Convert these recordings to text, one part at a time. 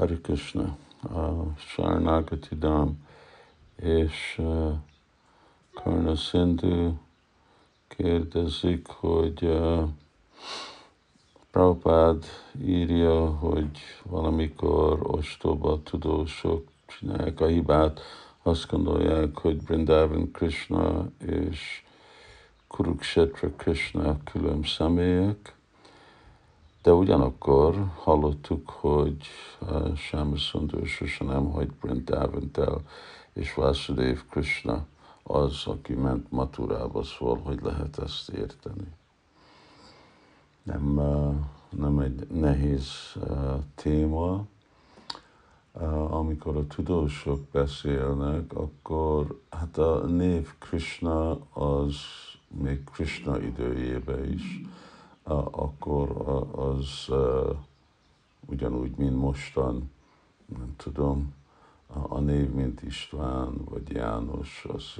Hari Krishna, a Sarnagati Dham és uh, Karna Sindhu kérdezik, hogy uh, Prabhupád írja, hogy valamikor ostoba tudósok csinálják a hibát, azt gondolják, hogy Brindavan Krishna és Kurukshetra Krishna külön személyek, de ugyanakkor hallottuk, hogy uh, Sámaszundar sose nem hagy Brindavan el, és Vasudev Krishna az, aki ment Maturába, szól, hogy lehet ezt érteni. Nem, uh, nem egy nehéz uh, téma, amikor a tudósok beszélnek, akkor hát a név Krishna az még Krishna időjébe is, akkor az ugyanúgy, mint mostan, nem tudom, a név, mint István vagy János, az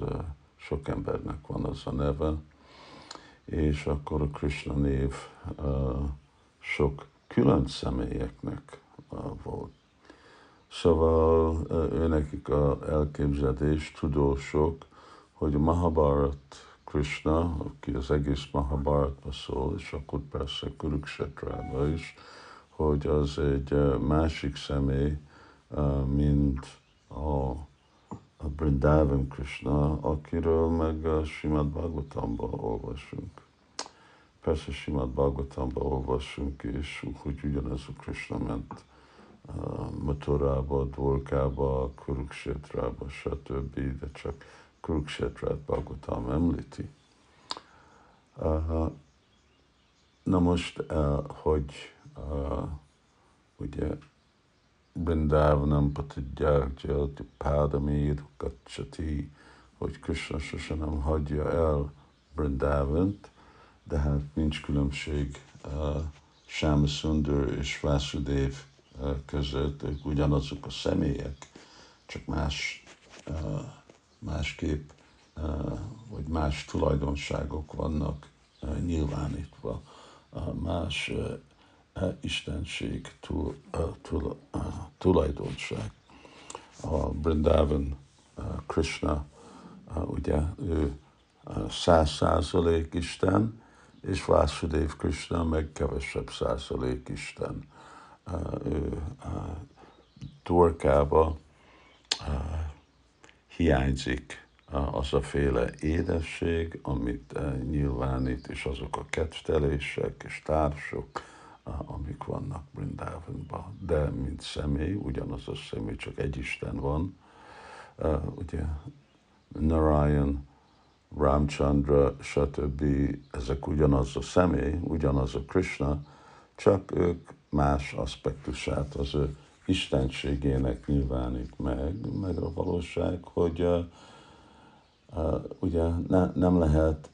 sok embernek van az a neve, és akkor a Krishna név sok külön személyeknek volt. Szóval őnekik a elképzelés, tudósok, hogy Mahabharat Krishna, aki az egész Mahabharatba szól, és akkor persze Kuruksetrába is, hogy az egy másik személy, mint a, a Brindavan Krishna, akiről meg a Simad Bhagavatamban olvasunk. Persze Simad Bhagavatamban olvasunk, és hogy ugyanez a Krishna ment Maturába, Dvorkába, Kuruksetrába, stb., de csak Kurukshetrát Bhagavatam említi. Na most, uh, hogy uh, ugye Brindavanam patidják jalti pádamír kacsati, hogy Krishna sose nem hagyja el Brindavant, de hát nincs különbség uh, Sundar és Vasudev között, ők ugyanazok a személyek, csak más uh, másképp, vagy más tulajdonságok vannak nyilvánítva, más istenség, tulajdonság. A Brindavan Krishna, ugye ő száz százalék Isten, és Vasudev Krishna meg kevesebb százalék Isten. Ő Dorkába hiányzik az a féle édesség, amit eh, nyilvánít, és azok a kedvtelések és társok, amik vannak Brindavanban. De mint személy, ugyanaz a személy, csak egy Isten van. Eh, ugye Narayan, Ramchandra, stb. ezek ugyanaz a személy, ugyanaz a Krishna, csak ők más aspektusát az ő istenségének nyilvánít meg, meg a valóság, hogy uh, uh, ugye ne, nem lehet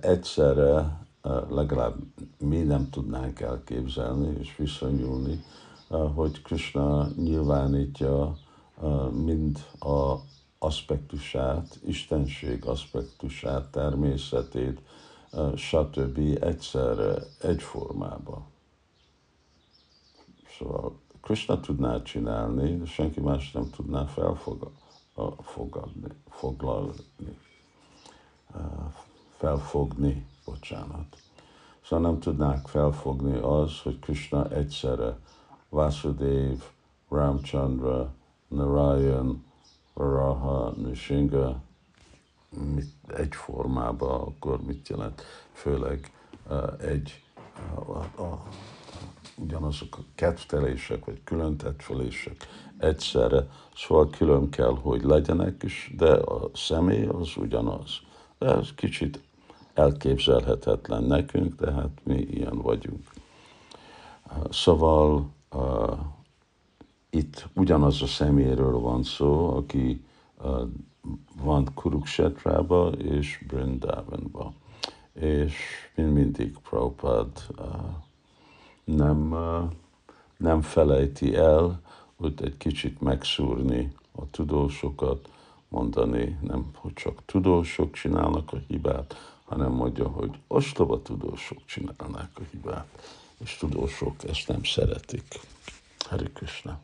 egyszerre, uh, legalább mi nem tudnánk elképzelni és viszonyulni, uh, hogy Krishna nyilvánítja uh, mind a aspektusát, istenség aspektusát, természetét, stb. egyszerre, egyformába. Szóval Krishna tudná csinálni, de senki más nem tudná felfogadni, foglalni, felfogni, bocsánat. Szóval nem tudnák felfogni az, hogy Krishna egyszerre Vasudev, Ramchandra, Narayan, Varaha, Nishinga, mit, egy formában, akkor mit jelent? Főleg uh, egy uh, a, a, ugyanazok a kedvtelések, vagy külön tettelések egyszerre, szóval külön kell, hogy legyenek is, de a személy az ugyanaz. De ez kicsit elképzelhetetlen nekünk, de hát mi ilyen vagyunk. Szóval uh, itt ugyanaz a személyről van szó, aki uh, van Kuruksetrába és Brindavanba. És mind mindig Prabhupád uh, nem, nem felejti el, hogy egy kicsit megszúrni a tudósokat, mondani nem, hogy csak tudósok csinálnak a hibát, hanem mondja, hogy ostoba tudósok csinálnak a hibát, és tudósok ezt nem szeretik. Hari Krishna.